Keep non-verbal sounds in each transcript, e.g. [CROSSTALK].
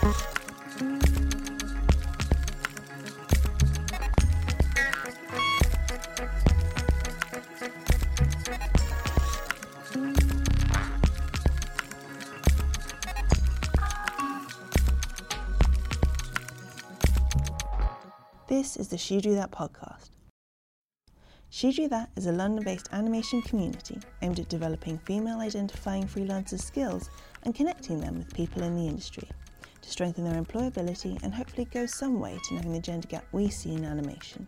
This is the She Drew That podcast. She Drew That is a London based animation community aimed at developing female identifying freelancers' skills and connecting them with people in the industry to strengthen their employability and hopefully go some way to knowing the gender gap we see in animation.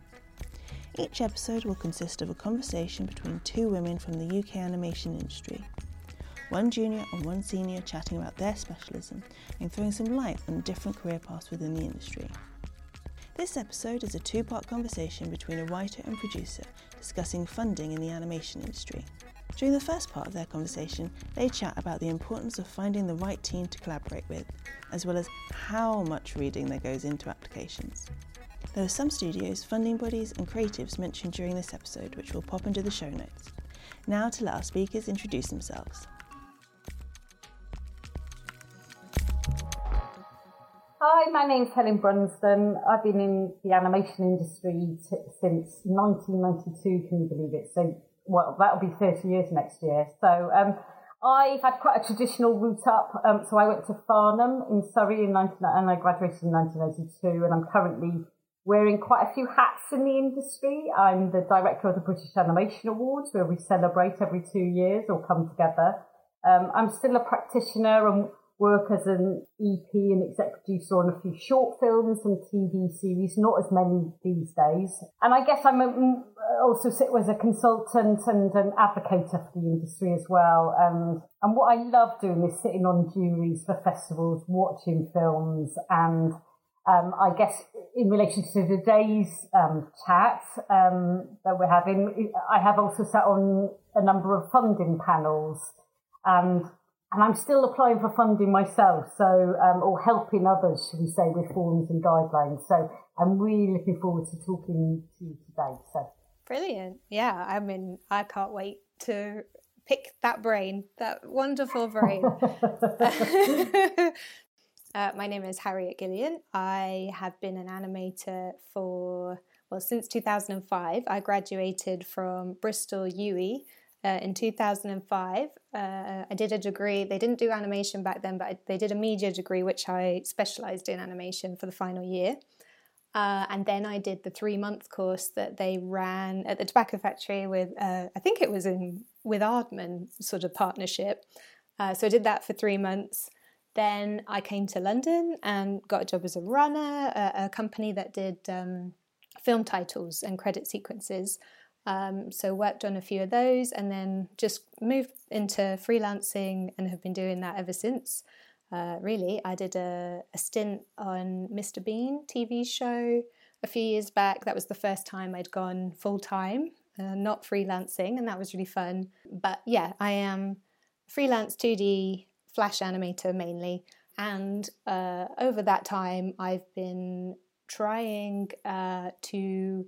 Each episode will consist of a conversation between two women from the UK animation industry. One junior and one senior chatting about their specialism and throwing some light on different career paths within the industry. This episode is a two part conversation between a writer and producer discussing funding in the animation industry. During the first part of their conversation, they chat about the importance of finding the right team to collaborate with, as well as how much reading there goes into applications. There are some studios, funding bodies, and creatives mentioned during this episode, which we'll pop into the show notes. Now to let our speakers introduce themselves. Hi, my name's Helen Brunsdon. I've been in the animation industry t- since 1992, can you believe it? So, well, that'll be 30 years next year. So, um, I had quite a traditional route up. Um, so I went to Farnham in Surrey in 19, and I graduated in 1982 and I'm currently wearing quite a few hats in the industry. I'm the director of the British Animation Awards where we celebrate every two years or come together. Um, I'm still a practitioner and work as an EP and exec producer on a few short films and TV series, not as many these days. And I guess I'm a, also sit as a consultant and an advocate for the industry as well. And, and what I love doing is sitting on juries for festivals, watching films and um, I guess in relation to today's um, chat um, that we're having, I have also sat on a number of funding panels and and I'm still applying for funding myself, so um, or helping others, should we say, with forms and guidelines. So I'm really looking forward to talking to you today. So brilliant, yeah. I mean, I can't wait to pick that brain, that wonderful brain. [LAUGHS] [LAUGHS] uh, my name is Harriet Gillian. I have been an animator for well since 2005. I graduated from Bristol UWE uh, in 2005. Uh, I did a degree, they didn't do animation back then, but I, they did a media degree, which I specialized in animation for the final year. Uh, and then I did the three month course that they ran at the tobacco factory with, uh, I think it was in with Aardman sort of partnership. Uh, so I did that for three months. Then I came to London and got a job as a runner, a, a company that did um, film titles and credit sequences. Um, so worked on a few of those and then just moved into freelancing and have been doing that ever since. Uh, really, I did a, a, stint on Mr. Bean TV show a few years back. That was the first time I'd gone full time, uh, not freelancing, and that was really fun. But yeah, I am freelance 2D Flash animator mainly, and uh, over that time, I've been trying uh, to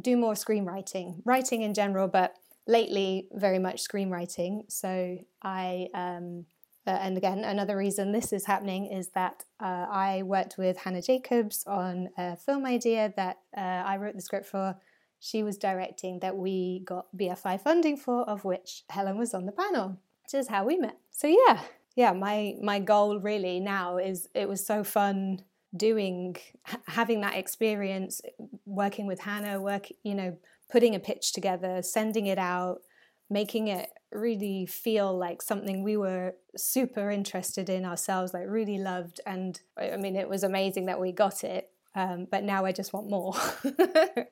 do more screenwriting, writing in general, but lately very much screenwriting. So I, um, uh, and again, another reason this is happening is that uh, I worked with Hannah Jacobs on a film idea that uh, I wrote the script for. She was directing that we got BFI funding for, of which Helen was on the panel, which is how we met. So yeah, yeah, my my goal really now is it was so fun doing having that experience working with hannah work you know putting a pitch together sending it out making it really feel like something we were super interested in ourselves like really loved. And i mean it was amazing that we got it um, but now i just want more. I've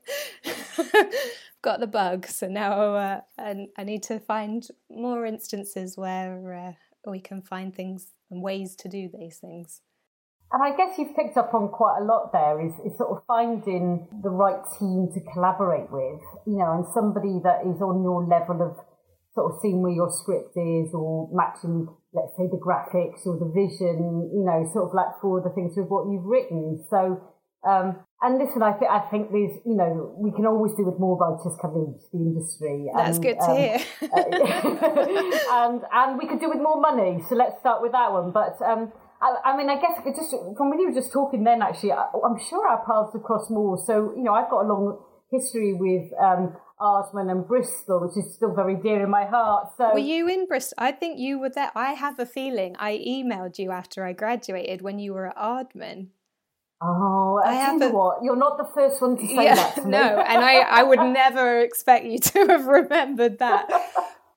[LAUGHS] got the bug so now uh, I, I, need to find more instances where uh, we can find things and ways to do these things and I guess you've picked up on quite a lot there is, is sort of finding the right team to collaborate with, you know, and somebody that is on your level of sort of seeing where your script is or matching, let's say, the graphics or the vision, you know, sort of like for the things with what you've written. So, um, and listen, I think I think there's, you know, we can always do with more writers coming into the industry. That's and, good to um, hear. [LAUGHS] and and we could do with more money. So let's start with that one. But um, I, I, mean, I guess just from when you were just talking then, actually, I, am sure our paths have crossed more. So, you know, I've got a long history with um, and Bristol, which is still very dear in my heart. So, were you in Bristol? I think you were there. I have a feeling I emailed you after I graduated when you were at Aardman. Oh, I, I have a, what? You're not the first one to say yeah, that to me. [LAUGHS] No, and I, I would never expect you to have remembered that.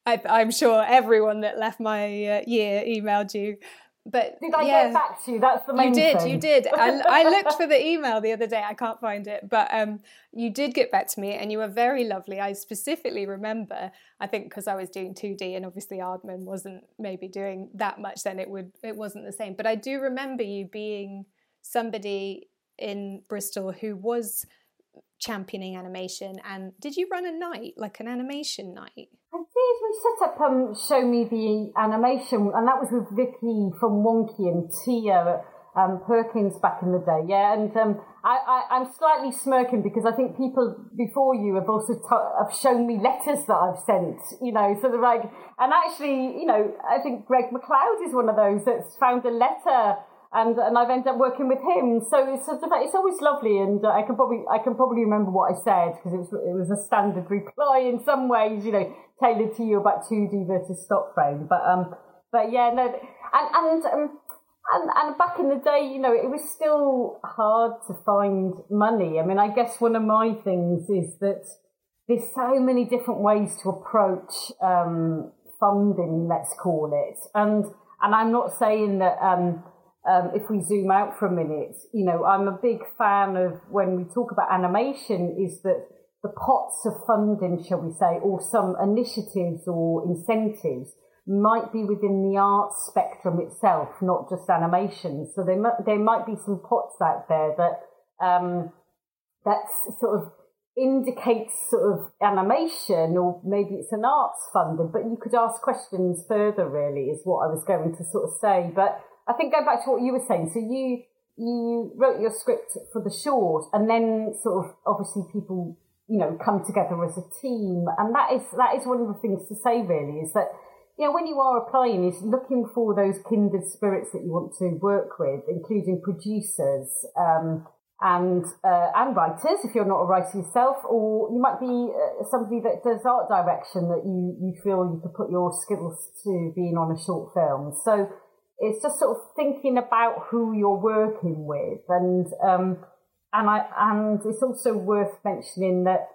I, am sure everyone that left my uh, year emailed you but did I yeah, get back to you? That's the main You did, thing. you did. I, I, [LAUGHS] looked for the email the other day. I can't find it, but um, you did get back to me, and you were very lovely. I specifically remember. I think because I was doing two D, and obviously Aardman wasn't maybe doing that much. Then it would it wasn't the same. But I do remember you being somebody in Bristol who was championing animation. And did you run a night, like an animation night? Did. We set up um, Show Me the Animation, and that was with Vicky from Wonky and Tia um, Perkins back in the day. Yeah, and um, I, am slightly smirking because I think people before you have also t- have shown me letters that I've sent. You know, sort of like, and actually, you know, I think Greg McLeod is one of those that's found a letter and and I've ended up working with him. So it's sort of, it's always lovely, and uh, I can probably I can probably remember what I said because it was it was a standard reply in some ways, you know, tailored to you about two D versus stop frame. But um, but yeah, no, and and um, and and back in the day, you know, it was still hard to find money. I mean, I guess one of my things is that there's so many different ways to approach um, funding, let's call it, and and I'm not saying that um um, if we zoom out for a minute, you know, I'm a big fan of when we talk about animation is that the pots of funding, shall we say, or some initiatives or incentives might be within the arts spectrum itself, not just animation. So there, there might be some pots out there that, um, that sort of indicates sort of animation or maybe it's an arts funding, but you could ask questions further really is what I was going to sort of say. But I think going back to what you were saying, so you you wrote your script for the short, and then sort of obviously people you know come together as a team, and that is that is one of the things to say really is that you know when you are applying is looking for those kindred spirits that you want to work with, including producers. Um, and uh, and writers if you're not a writer yourself, or you might be uh, somebody that does art direction that you you feel you could put your skills to being on a short film. So it's just sort of thinking about who you're working with. And um, and I and it's also worth mentioning that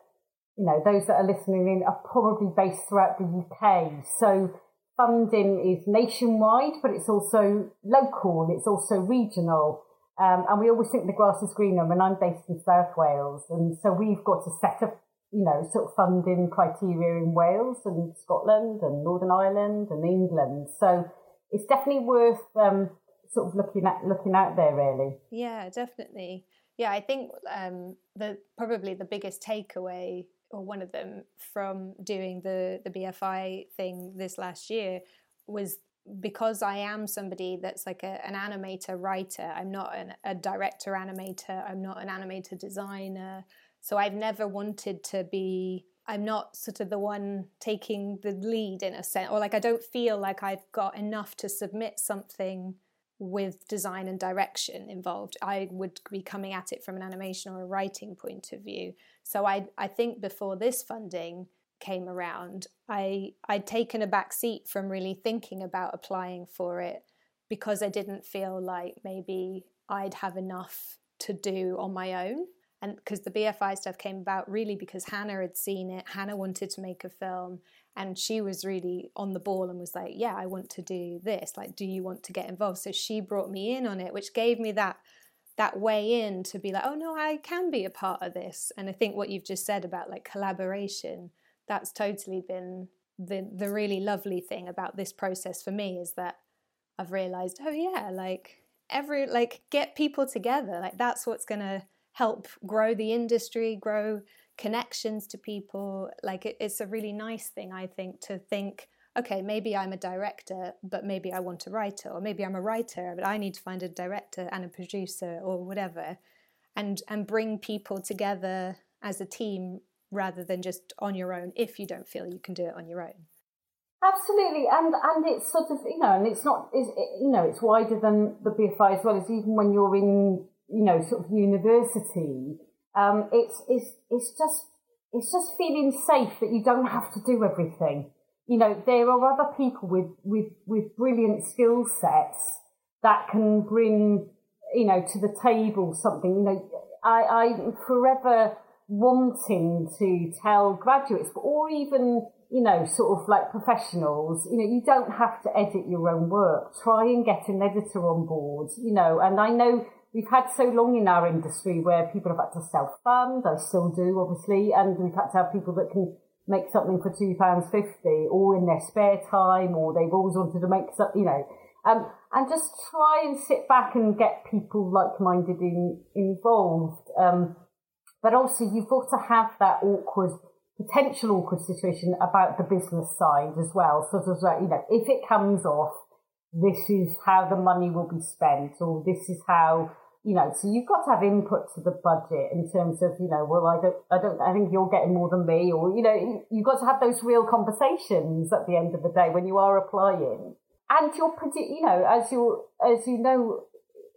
you know those that are listening in are probably based throughout the UK so funding is nationwide but it's also local it's also regional. Um, and we always think the grass is greener and I'm based in South Wales. And so we've got a set of you know sort of funding criteria in Wales and Scotland and Northern Ireland and England. So it's definitely worth um, sort of looking at looking out there really. Yeah, definitely. Yeah, I think um, the probably the biggest takeaway or one of them from doing the the BFI thing this last year was because I am somebody that's like a, an animator writer. I'm not an, a director animator. I'm not an animator designer. So I've never wanted to be I'm not sort of the one taking the lead in a sense, or like I don't feel like I've got enough to submit something with design and direction involved. I would be coming at it from an animation or a writing point of view. So I I think before this funding came around, I I'd taken a back seat from really thinking about applying for it because I didn't feel like maybe I'd have enough to do on my own and because the BFI stuff came about really because Hannah had seen it, Hannah wanted to make a film, and she was really on the ball and was like, "Yeah, I want to do this. Like, do you want to get involved?" So she brought me in on it, which gave me that that way in to be like, "Oh no, I can be a part of this." And I think what you've just said about like collaboration, that's totally been the the really lovely thing about this process for me is that I've realized, oh yeah, like every like get people together, like that's what's gonna help grow the industry, grow connections to people. Like it, it's a really nice thing, I think, to think, okay, maybe I'm a director, but maybe I want a writer, or maybe I'm a writer, but I need to find a director and a producer or whatever, and and bring people together as a team rather than just on your own if you don't feel you can do it on your own. Absolutely, and and it's sort of you know, and it's not is you know, it's wider than the BFI as well as even when you're in you know sort of university. Um, it's it's it's just it's just feeling safe that you don't have to do everything. You know, there are other people with with with brilliant skill sets that can bring you know to the table something. You know, I I'm forever wanting to tell graduates, or even you know, sort of like professionals, you know, you don't have to edit your own work. Try and get an editor on board, you know, and I know we've had so long in our industry where people have had to self-fund, I still do, obviously, and we've had to have people that can make something for £2.50 or in their spare time or they've always wanted to make something, you know, um, and just try and sit back and get people like-minded in, involved. Um, but also you've got to have that awkward potential awkward situation about the business side as well. So there's like, you know, if it comes off, this is how the money will be spent, or this is how, you know, so you've got to have input to the budget in terms of, you know, well, I don't, I don't, I think you're getting more than me, or, you know, you've got to have those real conversations at the end of the day when you are applying. And you're pretty, you know, as you as you know,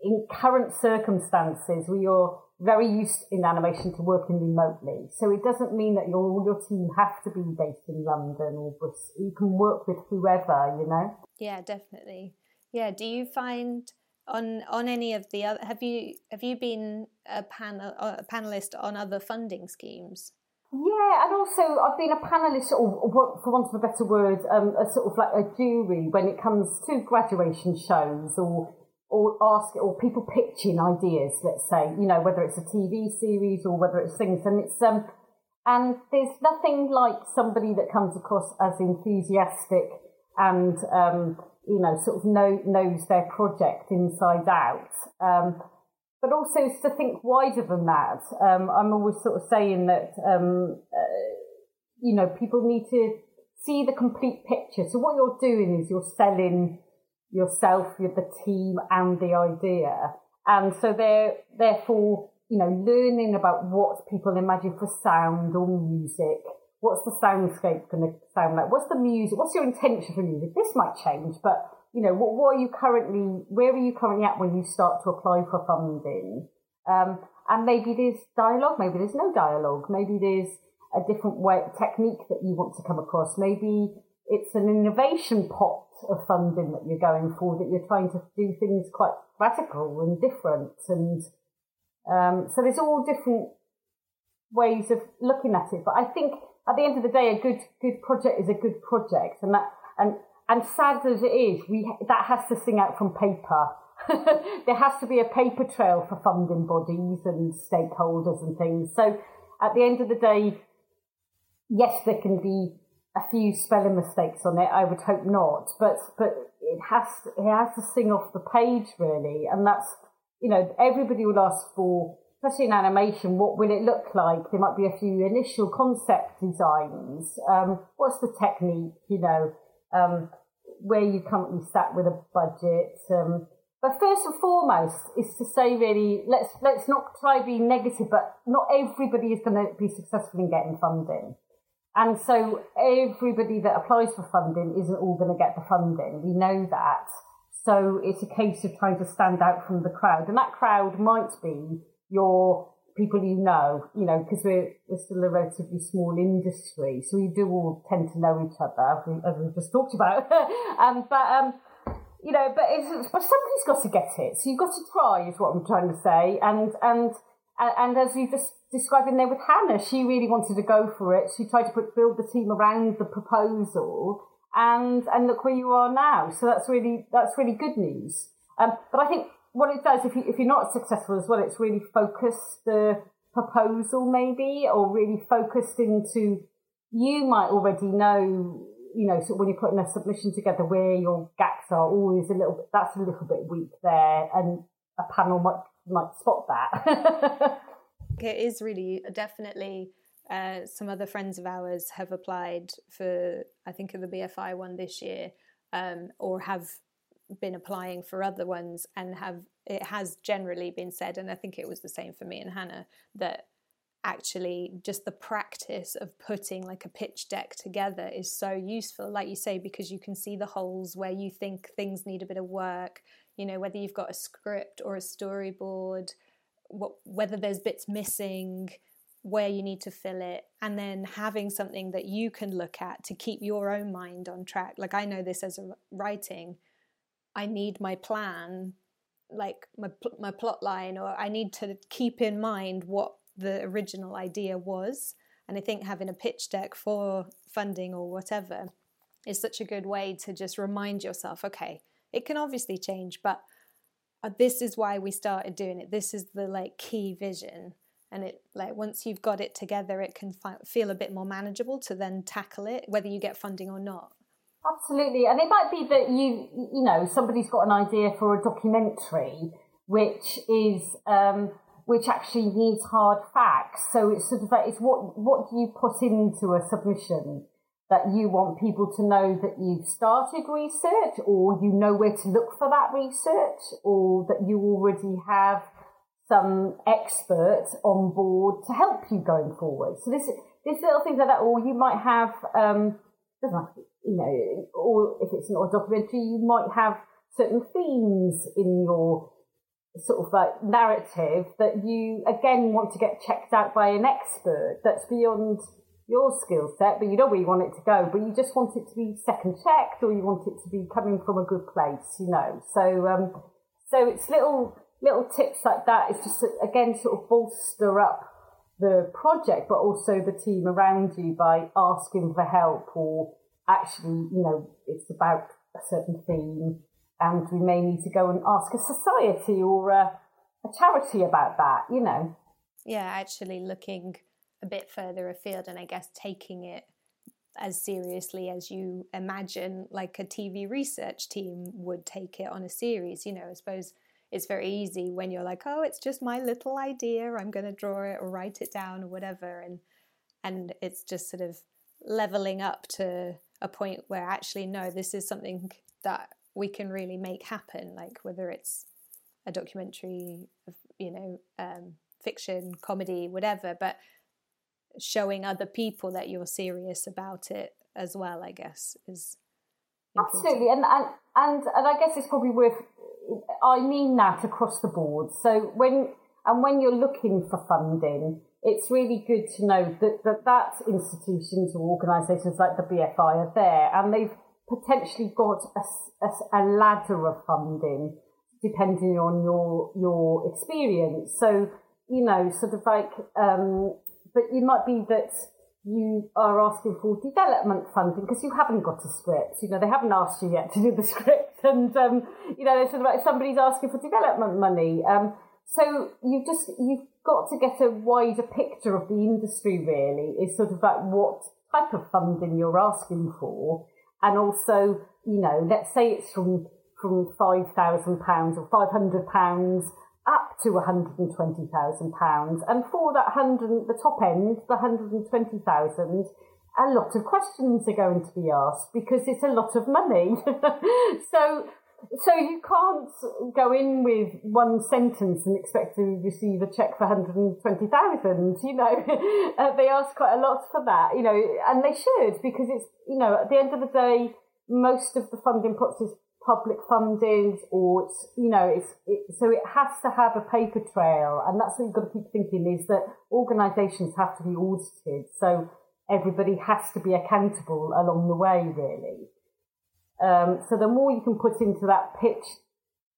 in current circumstances, we are very used in animation to working remotely. So it doesn't mean that your, all your team have to be based in London or Bristol. You can work with whoever, you know? Yeah, definitely. Yeah. Do you find on on any of the other have you have you been a panel a panelist on other funding schemes? Yeah, and also I've been a panelist, or, for want of a better word, um, a sort of like a jury when it comes to graduation shows or or ask or people pitching ideas, let's say, you know, whether it's a TV series or whether it's things. And it's, um, and there's nothing like somebody that comes across as enthusiastic and, um, you know, sort of know, knows their project inside out. Um, but also to think wider than that. Um, I'm always sort of saying that, um, uh, you know, people need to see the complete picture. So what you're doing is you're selling yourself, with the team, and the idea. And so they're therefore, you know, learning about what people imagine for sound or music. What's the soundscape going to sound like? What's the music? What's your intention for music? This might change, but you know, what, what are you currently? Where are you currently at when you start to apply for funding? Um, and maybe there's dialogue, maybe there's no dialogue, maybe there's a different way technique that you want to come across. Maybe it's an innovation pot of funding that you're going for, that you're trying to do things quite radical and different. And um, so there's all different ways of looking at it. But I think at the end of the day, a good good project is a good project, and that and and sad as it is, we that has to sing out from paper. [LAUGHS] there has to be a paper trail for funding bodies and stakeholders and things. So at the end of the day, yes, there can be a few spelling mistakes on it. I would hope not, but but it has it has to sing off the page really, and that's you know everybody will ask for, especially in animation, what will it look like? There might be a few initial concept designs. Um, what's the technique? You know, um, where you currently sat with a budget. Um, but first and foremost is to say really let's let's not try be negative, but not everybody is going to be successful in getting funding. And so everybody that applies for funding isn't all going to get the funding. We know that. So it's a case of trying to stand out from the crowd. And that crowd might be your people you know, you know, because we're, we're still a relatively small industry. So we do all tend to know each other, as we've just talked about. [LAUGHS] um, but, um, you know, but, it's, but somebody's got to get it. So you've got to try, is what I'm trying to say. And, and, and as you just describing there with Hannah, she really wanted to go for it. She tried to put, build the team around the proposal, and and look where you are now. So that's really that's really good news. Um, but I think what it does, if you if you're not successful as well, it's really focused the proposal maybe, or really focused into you might already know. You know, so when you're putting a submission together, where your gaps are always a little bit, that's a little bit weak there, and a panel might might spot that. [LAUGHS] it is really definitely uh, some other friends of ours have applied for I think the BFI one this year um, or have been applying for other ones and have it has generally been said and I think it was the same for me and Hannah that actually just the practice of putting like a pitch deck together is so useful like you say because you can see the holes where you think things need a bit of work you know whether you've got a script or a storyboard what, whether there's bits missing where you need to fill it and then having something that you can look at to keep your own mind on track. Like i know this as a writing i need my plan like my my plot line or i need to keep in mind what the original idea was. And i think having a pitch deck for funding or whatever is such a good way to just remind yourself okay it can obviously change but uh, this is why we started doing it. This is the like key vision. And it like once you've got it together it can fi- feel a bit more manageable to then tackle it whether you get funding or not absolutely and it might be that you you know somebody's got an idea for a documentary which is um, which actually needs hard facts so it's sort of like it's what what do you put into a submission that you want people to know that you've started research or you know where to look for that research or that you already have some expert on board to help you going forward. So this this little things like that, or you might have um, you know, or if it's not a documentary, you might have certain themes in your sort of like narrative that you again want to get checked out by an expert that's beyond your skill set, but you know where you want it to go, but you just want it to be second checked or you want it to be coming from a good place, you know. So um so it's little little tips like that. It's just again sort of bolster up the project, but also the team around you by asking for help or actually, you know, it's about a certain theme and we may need to go and ask a society or a, a charity about that, you know. Yeah, actually looking a bit further afield and I guess taking it as seriously as you imagine like a TV research team would take it on a series. You know, I suppose it's very easy when you're like, oh, it's just my little idea. I'm going to draw it or write it down or whatever, and and it's just sort of leveling up to a point where actually no, this is something that we can really make happen. Like whether it's a documentary, you know, um, fiction, comedy, whatever, but showing other people that you're serious about it as well. I guess is important. absolutely, and and and and I guess it's probably worth I mean that across the board. So when and when you're looking for funding, it's really good to know that that, that institutions or organisations like the BFI are there, and they've potentially got a, a, a ladder of funding depending on your your experience. So you know, sort of like, um, but it might be that you are asking for development funding because you haven't got a script. You know, they haven't asked you yet to do the [LAUGHS] script, and um, you know, it's sort of like somebody's asking for development money. Um, so you've just you've got to get a wider picture of the industry. Really, is sort of like what type of funding you're asking for, and also, you know, let's say it's from from five thousand pounds or five hundred pounds up to £120,000. And for that 100, the top end, the 120,000, a lot of questions are going to be asked because it's a lot of money. [LAUGHS] so, so you can't go in with one sentence and expect to receive a check for 120,000, you know. [LAUGHS] uh, they ask quite a lot for that, you know, and they should because it's, you know, at the end of the day, most of the funding pots is public funded or it's, you know, it's, it, so it has to have a paper trail. And that's what you've got to keep thinking is that organisations have to be audited. So everybody has to be accountable along the way, really. Um, so the more you can put into that pitch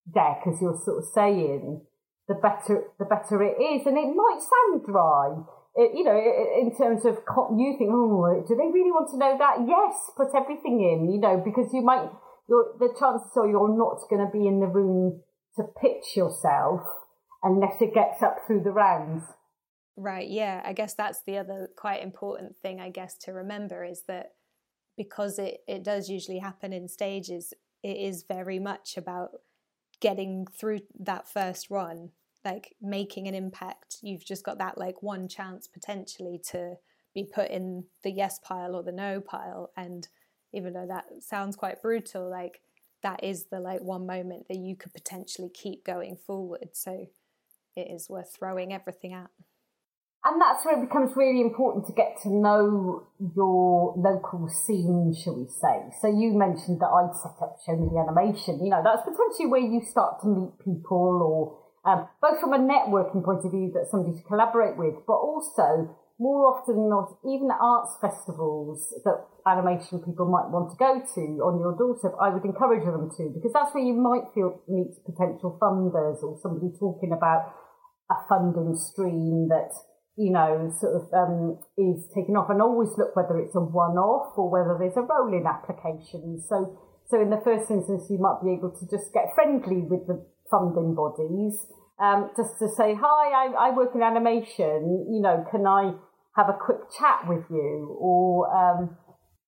deck, as you're sort of saying, the better, the better it is. And it might sound dry. It, you know, in terms of you think, oh, do they really want to know that? Yes, put everything in, you know, because you might, the chances are you're not going to be in the room to pitch yourself unless it gets up through the rounds. Right, yeah. I guess that's the other quite important thing, I guess, to remember is that because it, it does usually happen in stages, it is very much about getting through that first run, like making an impact. You've just got that like one chance potentially to be put in the yes pile or the no pile. And even though that sounds quite brutal, like that is the like one moment that you could potentially keep going forward. So it is worth throwing everything at. and that's where it becomes really important to get to know your local scene, shall we say. So you mentioned that I'd set up Show Me the Animation. You know, that's potentially where you start to meet people or um, both from a networking point of view that somebody to collaborate with, but also more often than not, even arts festivals that animation people might want to go to on your doorstep, I would encourage them to because that's where you might feel meet potential funders or somebody talking about a funding stream that you know, sort of um, is taken off, and always look whether it's a one-off or whether there's a rolling application. So, so in the first instance, you might be able to just get friendly with the funding bodies, um, just to say, "Hi, I, I, work in animation. You know, can I have a quick chat with you?" Or um,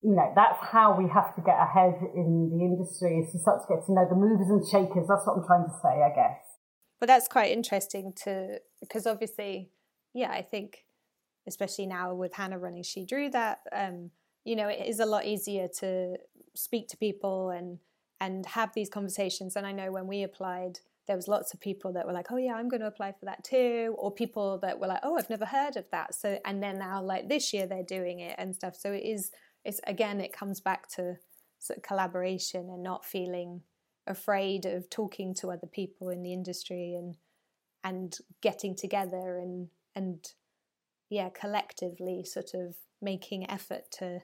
you know, that's how we have to get ahead in the industry is to start to get to know the movers and shakers. That's what I'm trying to say, I guess. But that's quite interesting to because obviously yeah, I think especially now with Hannah running She Drew that, um, you know, it is a lot easier to speak to people and and have these conversations. And I know when we applied, there was lots of people that were like, "Oh yeah, I'm going to apply for that too," or people that were like, "Oh, I've never heard of that." So and then now like this year they're doing it and stuff. So it is. It's again, it comes back to sort of collaboration and not feeling afraid of talking to other people in the industry and and getting together and and yeah, collectively sort of making effort to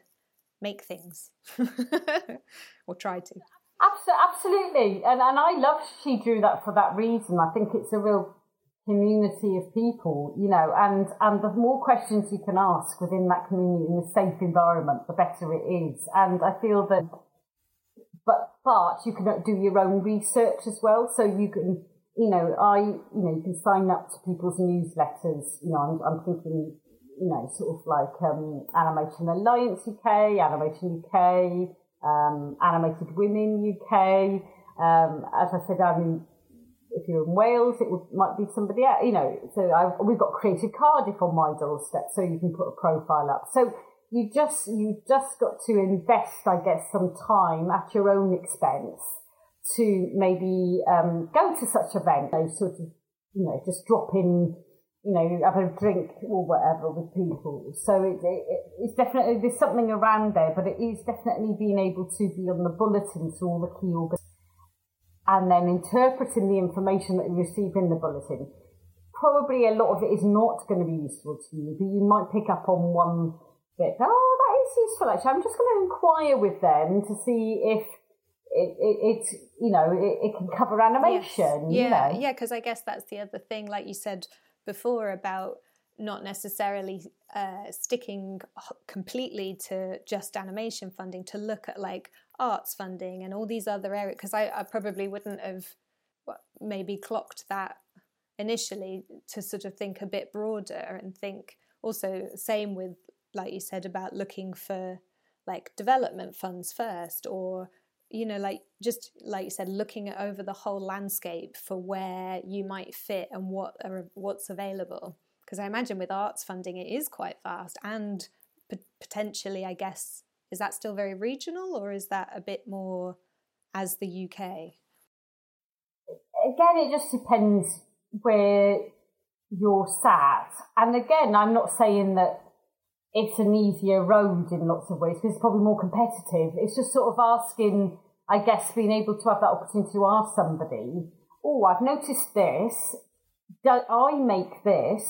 make things [LAUGHS] or try to. Absolutely, and and I love she drew that for that reason. I think it's a real community of people, you know, and and the more questions you can ask within that community in a safe environment, the better it is. And I feel that, but but you can do your own research as well, so you can you know, I, you know, you can sign up to people's newsletters. You know, I'm, I'm thinking, you know, sort of like um, Animation Alliance UK, Animation UK, um, Animated Women UK. Um, as I said, I mean, if you're in Wales, it would, might be somebody else, you know. So I've, we've got Creative Cardiff on my doorstep, so you can put a profile up. So you just you just got to invest, I guess, some time at your own expense to maybe um, go to such event, those sort of, you know, just drop in, you know, have a drink or whatever with people. So it, it, it's definitely, there's something around there, but it is definitely being able to be on the bulletin to all the key organs and then interpreting the information that you receive in the bulletin. Probably a lot of it is not going to be useful to you, but you might pick up on one bit. Oh, that is useful actually. I'm just going to inquire with them to see if it, it, it's you know it, it, can cover animation. Yes. Yeah, you know? yeah, because I guess that's the other thing, like you said before about not necessarily uh, sticking completely to just animation funding to look at like arts funding and all these other areas because I, I, probably wouldn't have maybe clocked that initially to sort of think a bit broader and think also same with like you said about looking for like development funds first or you know like just like you said looking over the whole landscape for where you might fit and what are what's available. Because i imagine with arts funding it is quite fast and potentially i guess is that still very regional or is that a bit more as the uk again it just depends where you're sat. And again i'm not saying that it's an easier road in lots of ways because it's probably more competitive. It's just sort of asking, I guess, being able to have that opportunity to ask somebody, oh, I've noticed this. Do I make this?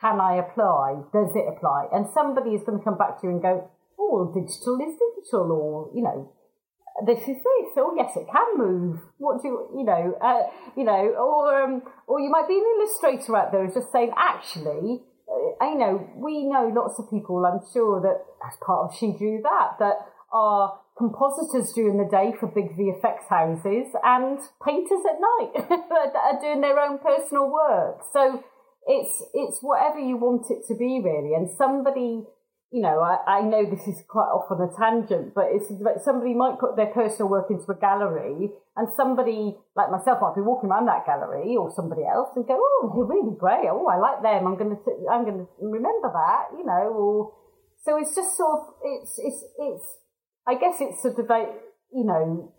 Can I apply? Does it apply? And somebody is going to come back to you and go, oh, digital is digital, or, you know, this is this. Oh, yes, it can move. What do you, you know, uh, you know, or, um, or you might be an illustrator out there just saying, actually, I know we know lots of people. I'm sure that as part of She Drew That that are compositors during the day for big VFX houses and painters at night [LAUGHS] that are doing their own personal work. So it's it's whatever you want it to be really. And somebody you know, I, I know this is quite often a tangent, but it's somebody might put their personal work into a gallery and somebody like myself might be walking around that gallery or somebody else and go, oh, they're really great. Oh, I like them. I'm going to, I'm going to remember that, you know, or, so it's just sort of, it's, it's, it's, I guess it's sort of like, you know,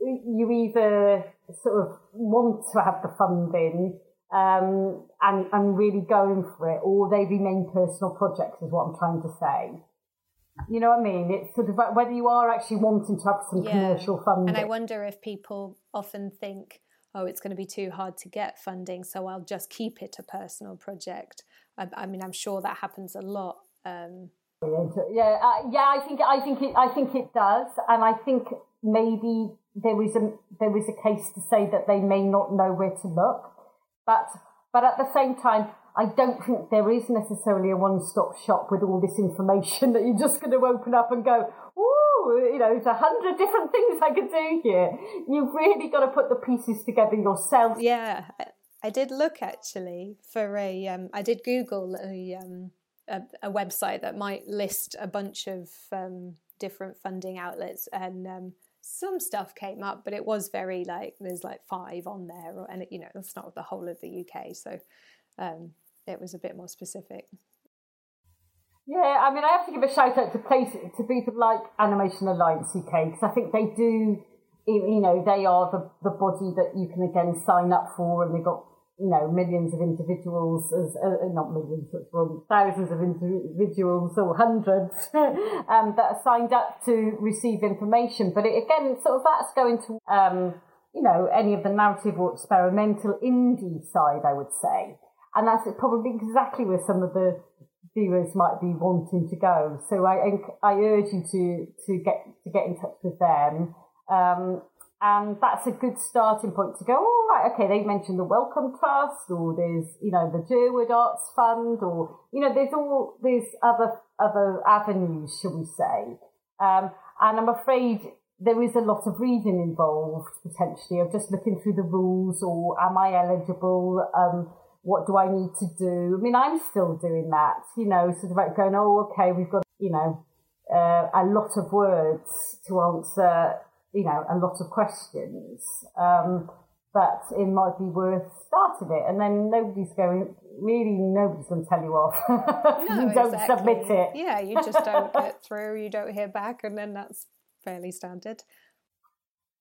you either sort of want to have the funding um, and, and really going for it, or they remain personal projects, is what I'm trying to say. You know what I mean? It's sort of whether you are actually wanting to have some yeah. commercial funding. And I wonder if people often think, oh, it's going to be too hard to get funding, so I'll just keep it a personal project. I, I mean, I'm sure that happens a lot. Um, yeah, uh, yeah, I think I think it I think it does, and I think maybe there is a there is a case to say that they may not know where to look, but but at the same time, I don't think there is necessarily a one stop shop with all this information [LAUGHS] that you're just going to open up and go, ooh, you know, there's a hundred different things I could do here. You've really got to put the pieces together yourself. Yeah, I did look actually for a. Um, I did Google a, um, a, a website that might list a bunch of um, different funding outlets, and um, some stuff came up, but it was very like there's like five on there, and you know, it's not the whole of the UK, so um, it was a bit more specific. Yeah, I mean, I have to give a shout out to places to people like Animation Alliance UK because I think they do. You know, they are the, the body that you can again sign up for, and they've got you know millions of individuals, as uh, not millions, wrong, thousands of individuals or hundreds [LAUGHS] um, that are signed up to receive information. But it, again, sort of that's going to um, you know any of the narrative or experimental indie side, I would say, and that's probably exactly where some of the viewers might be wanting to go. So I I urge you to to get to get in touch with them. Um, and that's a good starting point to go, all right, okay, they mentioned the Wellcome Trust or there's, you know, the Jerwood Arts Fund or, you know, there's all these other, other avenues, shall we say. Um, and I'm afraid there is a lot of reading involved potentially of just looking through the rules or am I eligible? Um, what do I need to do? I mean, I'm still doing that, you know, sort of like going, oh, okay, we've got, you know, uh, a lot of words to answer, you know, a lot of questions. Um, but it might be worth starting it. And then nobody's going, really, nobody's going to tell you off. [LAUGHS] No, you don't exactly. submit it. Yeah, you just don't get [LAUGHS] through, you don't hear back, and then that's fairly standard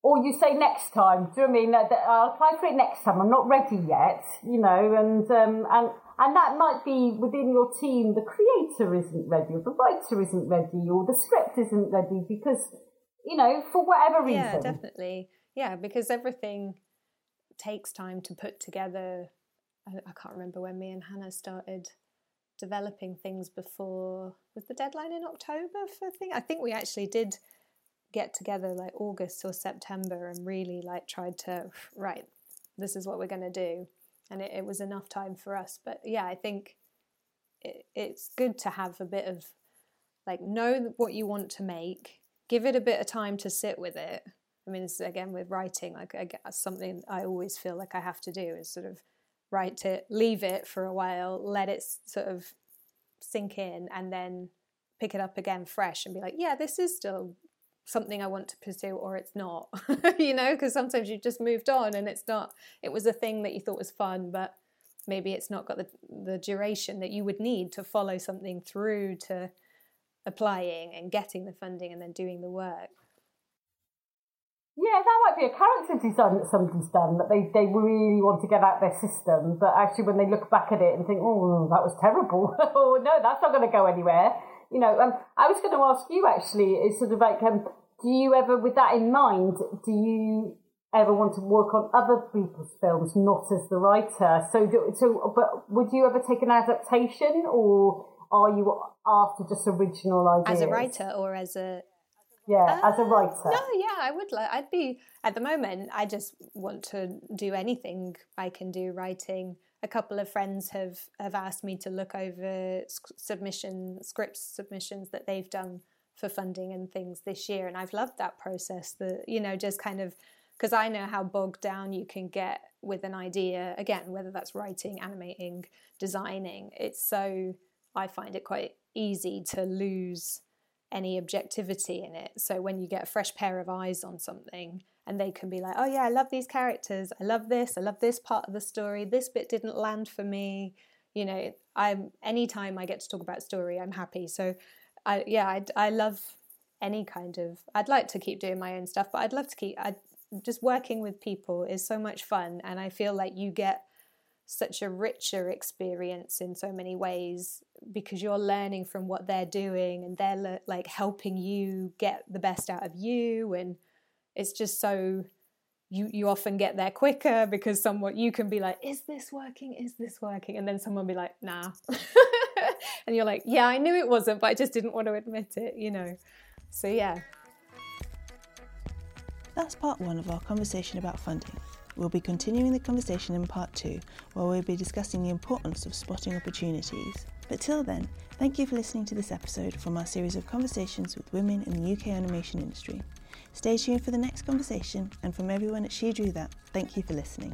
or you say next time. Do you know I mean? I'll apply for it next time. I'm not ready yet, you know, and um, and and that might be within your team. The creator isn't ready, or the writer isn't ready, or the script isn't ready because you know for whatever reason. Yeah, definitely. Yeah, because everything takes time to put together. I, I can't remember when me and Hannah started developing things before. Was the deadline in October for thing? I think we actually did get together like August or September and really like tried to right this is what we're going to do. And it, it, was enough time for us. But yeah I think it, it's good to have a bit of like know what you want to make give it a bit of time to sit with it. I mean it's again with writing like I guess something I always feel like I have to do is sort of write it leave it for a while let it sort of sink in and then pick it up again fresh and be like yeah this is still something I want to pursue or it's not, [LAUGHS] you know, because sometimes you've just moved on and it's not, it was a thing that you thought was fun, but maybe it's not got the, the duration that you would need to follow something through to applying and getting the funding and then doing the work. Yeah, that might be a character design that somebody's done that they, they really want to get out their system, but actually when they look back at it and think, oh, that was terrible, [LAUGHS] or no, that's not going to go anywhere. You know, um, I was going to ask you actually, is sort of like, um, do you ever, with that in mind, do you ever want to work on other people's films, not as the writer? So, so, but would you ever take an adaptation, or are you after just original ideas? As a writer, or as a yeah, uh, as a writer. No, yeah, I would like. I'd be at the moment. I just want to do anything I can do writing. A couple of friends have have asked me to look over submission scripts submissions that they've done for funding and things this year and I've loved that process that you know just kind of because I know how bogged down you can get with an idea again whether that's writing animating designing it's so I find it quite easy to lose any objectivity in it. So when you get a fresh pair of eyes on something and they can be like oh yeah I love these characters. I love this. I love this part of the story. This bit didn't land for me. You know I'm anytime I get to talk about story I'm happy. So I yeah, I, I love any kind of. I'd like to keep doing my own stuff, but I'd love to keep. I just working with people is so much fun, and I feel like you get such a richer experience in so many ways because you're learning from what they're doing and they're like helping you get the best out of you and it's just so you you often get there quicker because someone you can be like is this working is this working and then someone be like nah [LAUGHS] and you're like yeah i knew it wasn't but i just didn't want to admit it you know so yeah that's part one of our conversation about funding We'll be continuing the conversation in part two, where we'll be discussing the importance of spotting opportunities. But till then, thank you for listening to this episode from our series of conversations with women in the UK animation industry. Stay tuned for the next conversation, and from everyone at She Drew That, thank you for listening.